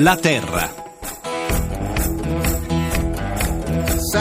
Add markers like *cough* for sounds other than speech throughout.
La Terra.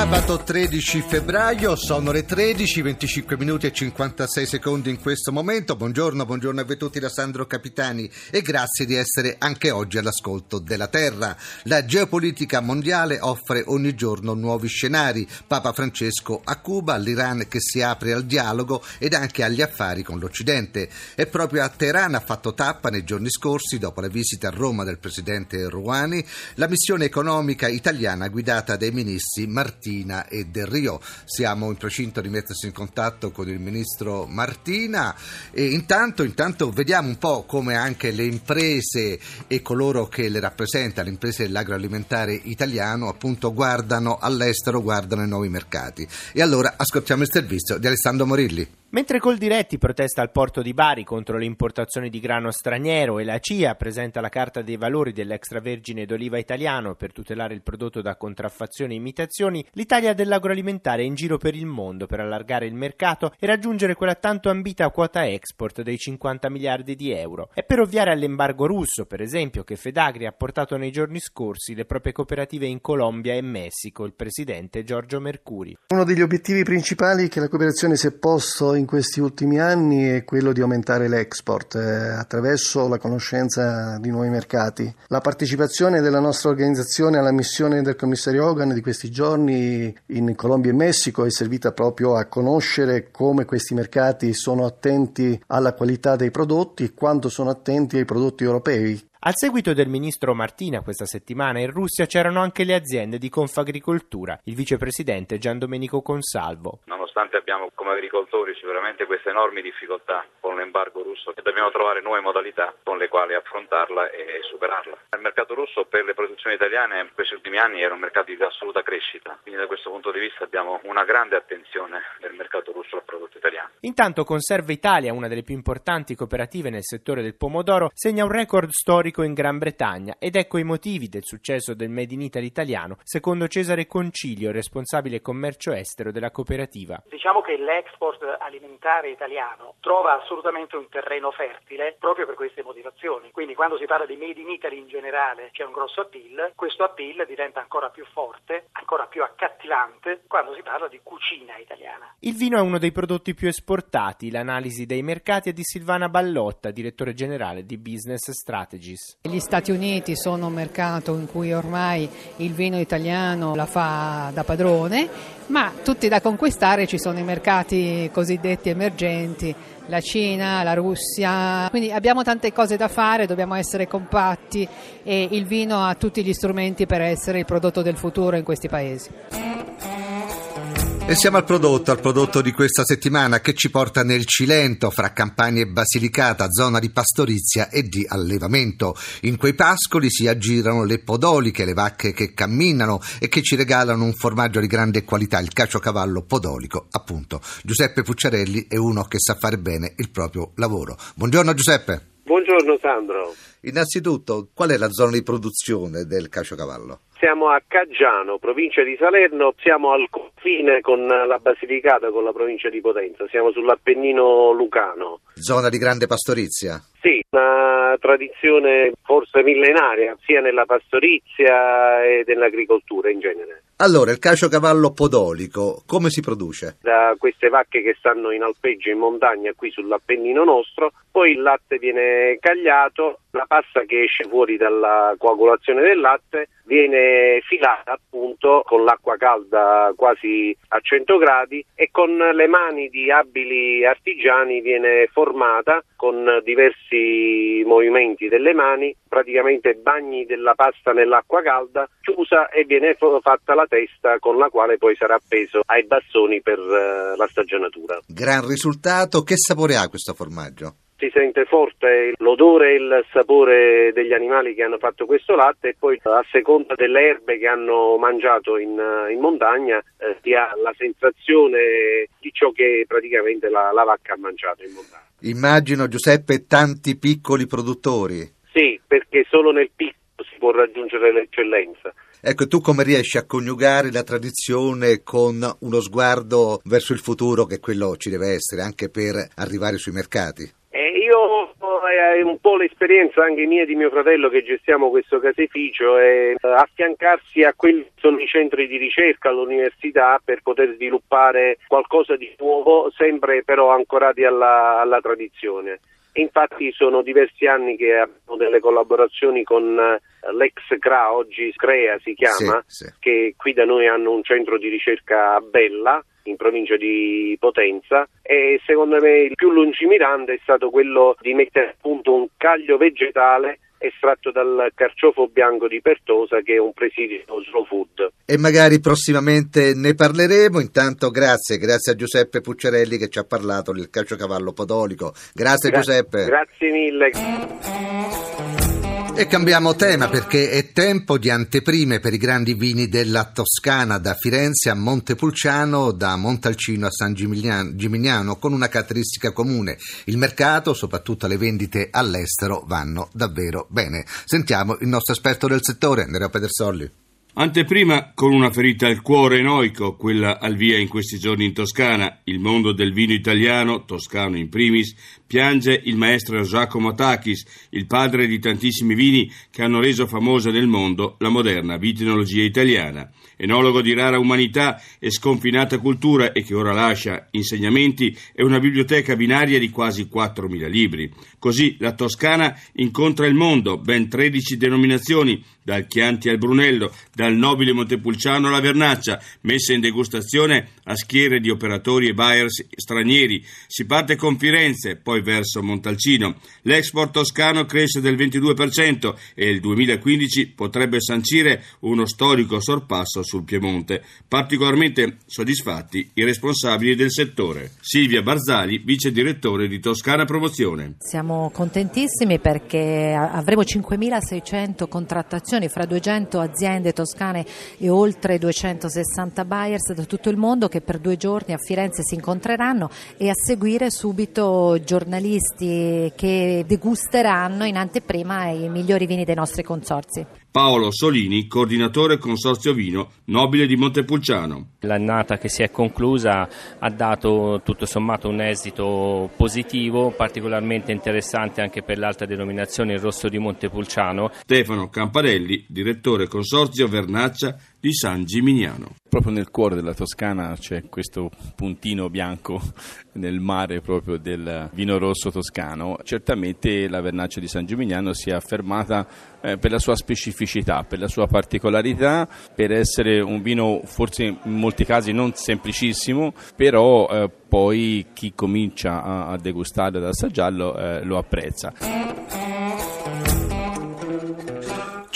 Sabato 13 febbraio, sono le 13, 25 minuti e 56 secondi in questo momento. Buongiorno, buongiorno a tutti da Sandro Capitani e grazie di essere anche oggi all'ascolto della Terra. La geopolitica mondiale offre ogni giorno nuovi scenari. Papa Francesco a Cuba, l'Iran che si apre al dialogo ed anche agli affari con l'Occidente. E proprio a Teheran ha fatto tappa nei giorni scorsi, dopo la visita a Roma del presidente Rouhani, la missione economica italiana guidata dai ministri Martini Martina e Del Rio. Siamo in procinto di mettersi in contatto con il ministro Martina e intanto, intanto vediamo un po' come anche le imprese e coloro che le rappresentano, le imprese dell'agroalimentare italiano, appunto guardano all'estero, guardano i nuovi mercati. E allora ascoltiamo il servizio di Alessandro Morilli. Mentre Coldiretti protesta al porto di Bari contro le importazioni di grano straniero e la CIA presenta la carta dei valori dell'extravergine d'oliva italiano per tutelare il prodotto da contraffazioni e imitazioni, l'Italia dell'agroalimentare è in giro per il mondo per allargare il mercato e raggiungere quella tanto ambita quota export dei 50 miliardi di euro. È per ovviare all'embargo russo, per esempio, che Fedagri ha portato nei giorni scorsi le proprie cooperative in Colombia e Messico, il presidente Giorgio Mercuri. Uno degli obiettivi principali che la cooperazione si è posto in questi ultimi anni è quello di aumentare l'export eh, attraverso la conoscenza di nuovi mercati. La partecipazione della nostra organizzazione alla missione del commissario Hogan di questi giorni in Colombia e Messico è servita proprio a conoscere come questi mercati sono attenti alla qualità dei prodotti e quanto sono attenti ai prodotti europei. Al seguito del ministro Martina questa settimana in Russia c'erano anche le aziende di Confagricoltura, il vicepresidente Gian Domenico Consalvo. Nonostante abbiamo come agricoltori sicuramente queste enormi difficoltà con l'embargo russo, dobbiamo trovare nuove modalità con le quali affrontarla e superarla. Il mercato russo per le produzioni italiane in questi ultimi anni era un mercato di assoluta crescita, quindi da questo punto di vista abbiamo una grande attenzione del mercato russo al prodotto italiano. Intanto Conserva Italia, una delle più importanti cooperative nel settore del pomodoro, segna un record storico storico in Gran Bretagna ed ecco i motivi del successo del Made in Italy italiano, secondo Cesare Concilio, responsabile commercio estero della cooperativa. Diciamo che l'export alimentare italiano trova assolutamente un terreno fertile proprio per queste motivazioni. Quindi quando si parla di Made in Italy in generale c'è un grosso appeal, questo appeal diventa ancora più forte, ancora più accattivante quando si parla di cucina italiana. Il vino è uno dei prodotti più esportati, l'analisi dei mercati è di Silvana Ballotta, direttore generale di Business Strategies. Gli Stati Uniti sono un mercato in cui ormai il vino italiano la fa da padrone, ma tutti da conquistare ci sono i mercati cosiddetti emergenti, la Cina, la Russia, quindi abbiamo tante cose da fare, dobbiamo essere compatti e il vino ha tutti gli strumenti per essere il prodotto del futuro in questi paesi. E siamo al prodotto, al prodotto di questa settimana che ci porta nel Cilento, fra Campania e Basilicata, zona di pastorizia e di allevamento. In quei pascoli si aggirano le podoliche, le vacche che camminano e che ci regalano un formaggio di grande qualità, il caciocavallo podolico, appunto. Giuseppe Pucciarelli è uno che sa fare bene il proprio lavoro. Buongiorno Giuseppe. Buongiorno Sandro. Innanzitutto, qual è la zona di produzione del caciocavallo? Siamo a Caggiano, provincia di Salerno, siamo al confine con la Basilicata, con la provincia di Potenza, siamo sull'Appennino Lucano. Zona di grande pastorizia? Sì, una tradizione forse millenaria, sia nella pastorizia e nell'agricoltura in genere. Allora, il caciocavallo podolico, come si produce? Da queste vacche che stanno in alpeggio in montagna qui sull'Appennino nostro, poi il latte viene cagliato, la pasta che esce fuori dalla coagulazione del latte viene filata appunto con l'acqua calda quasi a 100 gradi e con le mani di abili artigiani viene formata con diversi movimenti delle mani, praticamente bagni della pasta nell'acqua calda, chiusa e viene fatta la testa con la quale poi sarà appeso ai bastoni per uh, la stagionatura. Gran risultato, che sapore ha questo formaggio? Si sente forte l'odore e il sapore degli animali che hanno fatto questo latte e poi a seconda delle erbe che hanno mangiato in, in montagna eh, si ha la sensazione di ciò che praticamente la, la vacca ha mangiato in montagna. Immagino Giuseppe tanti piccoli produttori. Sì, perché solo nel piccolo si può raggiungere l'eccellenza. Ecco, tu come riesci a coniugare la tradizione con uno sguardo verso il futuro che quello ci deve essere anche per arrivare sui mercati? Io è un po' l'esperienza anche mia e di mio fratello che gestiamo questo caseificio è affiancarsi a quelli che sono i centri di ricerca all'università per poter sviluppare qualcosa di nuovo, sempre però ancorati alla, alla tradizione. Infatti sono diversi anni che abbiamo delle collaborazioni con eh, l'ex CRA, oggi SCREA si chiama, sì, sì. che qui da noi hanno un centro di ricerca a Bella in provincia di Potenza e secondo me il più lungimirante è stato quello di mettere a punto un caglio vegetale estratto dal carciofo bianco di Pertosa che è un presidio slow food. E magari prossimamente ne parleremo. Intanto grazie, grazie a Giuseppe Pucciarelli che ci ha parlato del calciocavallo podolico. Grazie Gra- Giuseppe. Grazie mille. E cambiamo tema perché è tempo di anteprime per i grandi vini della Toscana, da Firenze a Montepulciano, da Montalcino a San Gimignano, con una caratteristica comune. Il mercato, soprattutto le vendite all'estero, vanno davvero bene. Sentiamo il nostro esperto del settore, Nereo Pedersolli. Anteprima con una ferita al cuore enoico, quella al via in questi giorni in Toscana, il mondo del vino italiano, toscano in primis, piange il maestro Giacomo Takis, il padre di tantissimi vini che hanno reso famosa nel mondo la moderna vitinologia italiana. Enologo di rara umanità e sconfinata cultura e che ora lascia insegnamenti e una biblioteca binaria di quasi 4.000 libri. Così la Toscana incontra il mondo, ben 13 denominazioni, dal Chianti al Brunello, dal nobile Montepulciano alla Vernaccia, messe in degustazione a schiere di operatori e buyers stranieri. Si parte con Firenze, poi verso Montalcino. L'export toscano cresce del 22% e il 2015 potrebbe sancire uno storico sorpasso sul Piemonte. Particolarmente soddisfatti i responsabili del settore. Silvia Barzali, vice direttore di Toscana Promozione. Siamo contentissimi perché avremo 5.600 contrattazioni fra 200 aziende toscane e oltre 260 buyers da tutto il mondo che per due giorni a Firenze si incontreranno e a seguire subito giornalisti che degusteranno in anteprima i migliori vini dei nostri consorzi. Paolo Solini, coordinatore Consorzio Vino, nobile di Montepulciano. L'annata che si è conclusa ha dato tutto sommato un esito positivo, particolarmente interessante anche per l'alta denominazione il rosso di Montepulciano. Stefano Campanelli, direttore Consorzio Vernaccia di San Gimignano. Proprio nel cuore della Toscana c'è questo puntino bianco *laughs* nel mare proprio del vino rosso toscano. Certamente la Vernaccia di San Gimignano si è affermata eh, per la sua specificità, per la sua particolarità, per essere un vino forse in molti casi non semplicissimo, però eh, poi chi comincia a, degustarlo ed assaggiarlo eh, lo apprezza.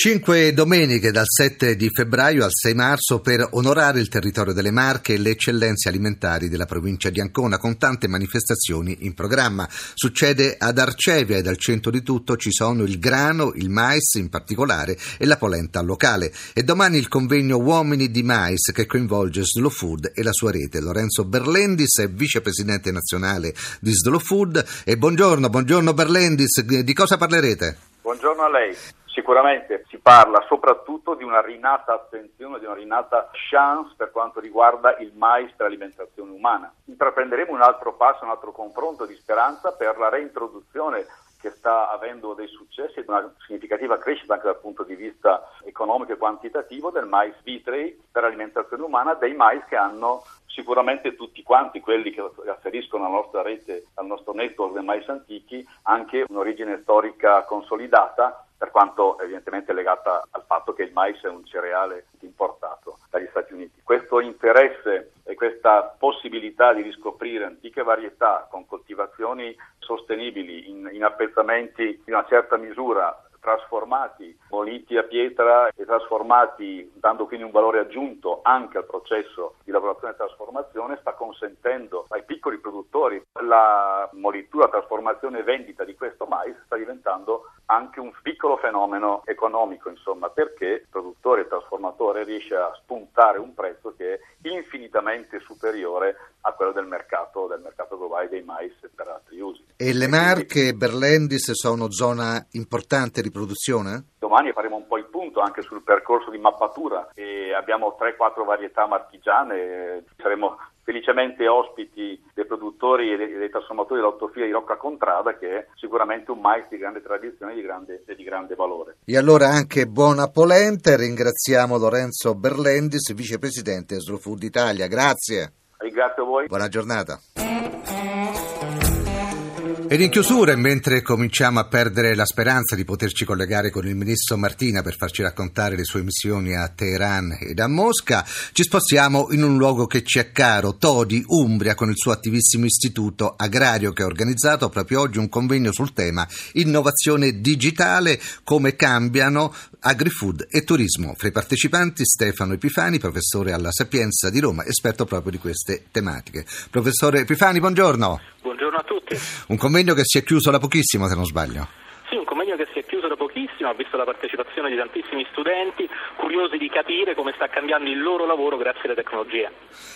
Cinque domeniche dal 7 di febbraio al 6 marzo per onorare il territorio delle Marche e le eccellenze alimentari della provincia di Ancona con tante manifestazioni in programma. Succede ad Arcevia e al centro di tutto ci sono il grano, il mais in particolare e la polenta locale. E domani il convegno Uomini di Mais che coinvolge Slow Food e la sua rete. Lorenzo Berlendis è vicepresidente nazionale di Slow Food e buongiorno, buongiorno Berlendis, di cosa parlerete? Buongiorno a lei. Sicuramente si parla soprattutto di una rinata attenzione, di una rinata chance per quanto riguarda il mais per l'alimentazione umana. Intraprenderemo un altro passo, un altro confronto di speranza per la reintroduzione che sta avendo dei successi e una significativa crescita anche dal punto di vista economico e quantitativo del mais vitrei per l'alimentazione umana, dei mais che hanno sicuramente tutti quanti quelli che afferiscono alla nostra rete, al nostro network dei mais antichi, anche un'origine storica consolidata per quanto evidentemente legata al fatto che il mais è un cereale importato dagli Stati Uniti. Questo interesse e questa possibilità di riscoprire antiche varietà con coltivazioni sostenibili in, in appezzamenti di una certa misura trasformati, moliti a pietra e trasformati, dando quindi un valore aggiunto anche al processo di lavorazione e trasformazione, sta consentendo ai piccoli produttori la molitura, trasformazione e vendita di questo mais sta diventando anche un piccolo fenomeno economico, insomma, perché il produttore e il trasformatore riesce a spuntare un prezzo che è infinitamente superiore a quello del mercato, del mercato globale dei mais per altri usi. E le Marche Berlendis sono zona importante di produzione? Domani faremo un po' il punto anche sul percorso di mappatura e abbiamo 3-4 varietà marchigiane, saremo felicemente ospiti dei produttori e dei, dei trasformatori dell'autofila di Rocca Contrada, che è sicuramente un mais di grande tradizione e di grande, e di grande valore. E allora anche buona polente, ringraziamo Lorenzo Berlendis, vicepresidente Slow Food Italia. Grazie. Ringrazio voi. Buona giornata. Ed in chiusura, mentre cominciamo a perdere la speranza di poterci collegare con il ministro Martina per farci raccontare le sue missioni a Teheran ed a Mosca, ci spostiamo in un luogo che ci è caro, Todi, Umbria, con il suo attivissimo istituto agrario che ha organizzato proprio oggi un convegno sul tema innovazione digitale, come cambiano agrifood e turismo. Fra i partecipanti Stefano Epifani, professore alla Sapienza di Roma, esperto proprio di queste tematiche. Professore Epifani, buongiorno. Un convegno che si è chiuso da pochissimo, se non sbaglio. Sì, un convegno che si è chiuso da pochissimo, ha visto la partecipazione di tantissimi studenti curiosi di capire come sta cambiando il loro lavoro grazie alle tecnologie.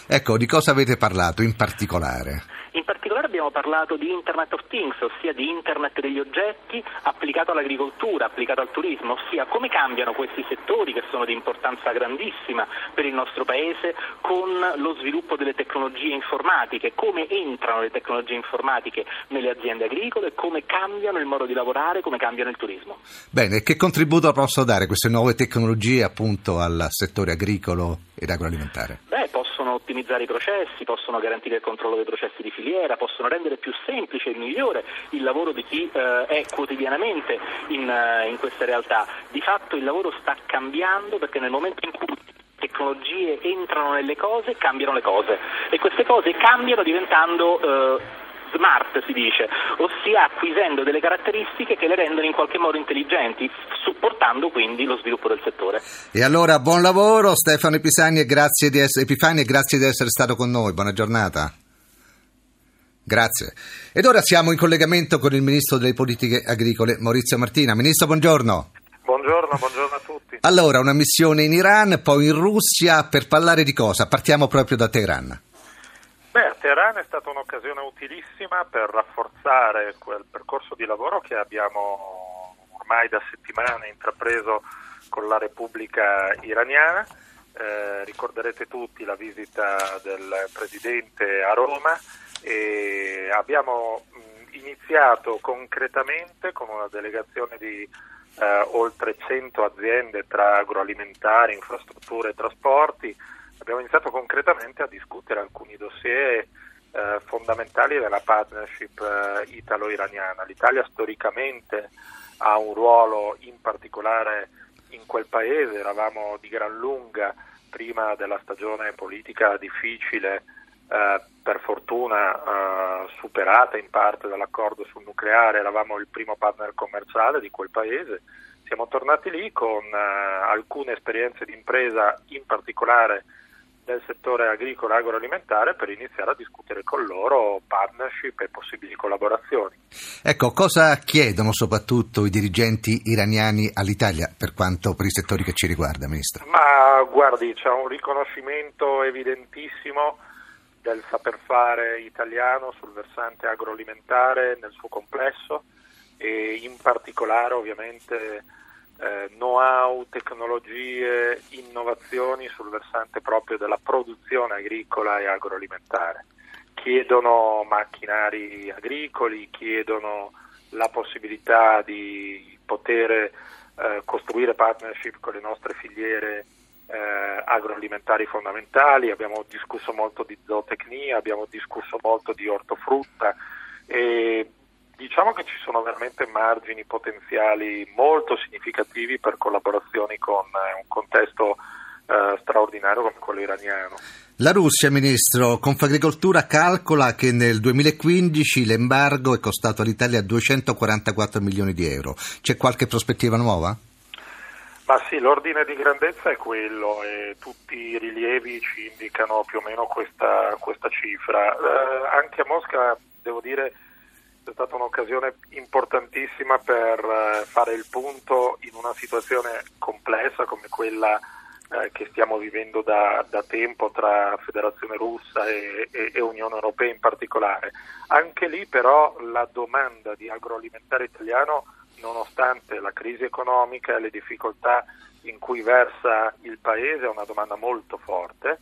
Ecco, di cosa avete parlato in particolare? In particolare abbiamo parlato di Internet of Things, ossia di Internet degli oggetti applicato all'agricoltura, applicato al turismo, ossia come cambiano questi settori che sono di importanza grandissima per il nostro Paese con lo sviluppo delle tecnologie informatiche, come entrano le tecnologie informatiche nelle aziende agricole, come cambiano il modo di lavorare, come cambiano il turismo. Bene, che contributo possono dare queste nuove tecnologie appunto al settore agricolo ed agroalimentare? Beh, possono ottimizzare i processi, possono garantire il controllo dei processi di filiera, possono rendere più semplice e migliore il lavoro di chi eh, è quotidianamente in, uh, in queste realtà. Di fatto il lavoro sta cambiando perché nel momento in cui tecnologie entrano nelle cose, cambiano le cose e queste cose cambiano diventando eh, smart si dice, ossia acquisendo delle caratteristiche che le rendono in qualche modo intelligenti, supportando quindi lo sviluppo del settore. E allora buon lavoro Stefano Epifani e grazie di essere, Epifani e grazie di essere stato con noi, buona giornata. Grazie. Ed ora siamo in collegamento con il Ministro delle Politiche Agricole, Maurizio Martina. Ministro, buongiorno. Buongiorno, buongiorno a tutti. Allora, una missione in Iran, poi in Russia, per parlare di cosa? Partiamo proprio da Teheran. Teheran è stata un'occasione utilissima per rafforzare quel percorso di lavoro che abbiamo ormai da settimane intrapreso con la Repubblica iraniana. Eh, ricorderete tutti la visita del Presidente a Roma e abbiamo mh, iniziato concretamente con una delegazione di eh, oltre 100 aziende tra agroalimentari, infrastrutture e trasporti. Abbiamo iniziato concretamente a discutere alcuni dossier eh, fondamentali della partnership eh, italo-iraniana. L'Italia storicamente ha un ruolo in particolare in quel paese, eravamo di gran lunga prima della stagione politica difficile eh, per fortuna eh, superata in parte dall'accordo sul nucleare, eravamo il primo partner commerciale di quel paese. Siamo tornati lì con eh, alcune esperienze di impresa, in particolare del settore agricolo e agroalimentare, per iniziare a discutere con loro partnership e possibili collaborazioni. Ecco, cosa chiedono soprattutto i dirigenti iraniani all'Italia per quanto per i settori che ci riguarda, Ministro? Ma guardi, c'è un riconoscimento evidentissimo del saper fare italiano sul versante agroalimentare nel suo complesso e in particolare ovviamente eh, know-how, tecnologie, innovazioni sul versante proprio della produzione agricola e agroalimentare. Chiedono macchinari agricoli, chiedono la possibilità di poter eh, costruire partnership con le nostre filiere eh, agroalimentari fondamentali, abbiamo discusso molto di zootecnia, abbiamo discusso molto di ortofrutta e diciamo che ci sono veramente margini potenziali molto significativi per collaborazioni con eh, un contesto eh, straordinario come quello iraniano. La Russia, Ministro, Confagricoltura calcola che nel 2015 l'embargo è costato all'Italia 244 milioni di euro. C'è qualche prospettiva nuova? Ma sì, l'ordine di grandezza è quello e tutti i rilievi ci indicano più o meno questa, questa cifra. Eh, anche a Mosca, devo dire, è stata un'occasione importantissima per eh, fare il punto in una situazione complessa come quella eh, che stiamo vivendo da, da, tempo tra Federazione Russa e, e, e Unione Europea in particolare. Anche lì però la domanda di agroalimentare italiano nonostante la crisi economica e le difficoltà in cui versa il Paese, è una domanda molto forte.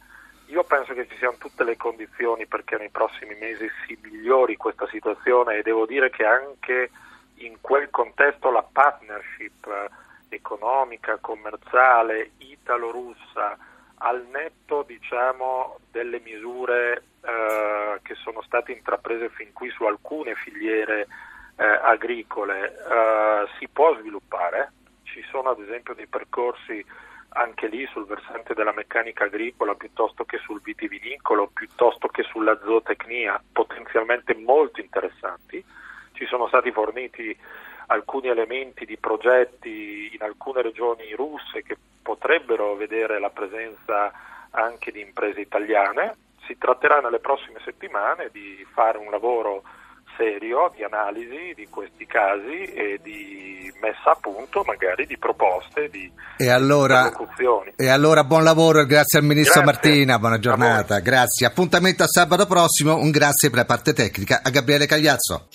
Io penso che ci siano tutte le condizioni perché nei prossimi mesi si migliori questa situazione e devo dire che anche in quel contesto la partnership eh, economica, commerciale, italo-russa, al netto diciamo, delle misure eh, che sono state intraprese fin qui su alcune filiere eh, agricole, eh, si può sviluppare. Ci sono ad esempio dei percorsi anche lì sul versante della meccanica agricola piuttosto che sul vitivinicolo, piuttosto che sulla zootecnia, potenzialmente molto interessanti. Ci sono stati forniti alcuni elementi di progetti in alcune regioni russe che potrebbero vedere la presenza anche di imprese italiane. Si tratterà nelle prossime settimane di fare un lavoro serio di analisi di questi casi e di messa a punto magari di proposte, di e allora, e allora buon lavoro e grazie al Ministro grazie. Martina, buona giornata, grazie. Appuntamento a sabato prossimo, un grazie per la parte tecnica a Gabriele Cagliazzo.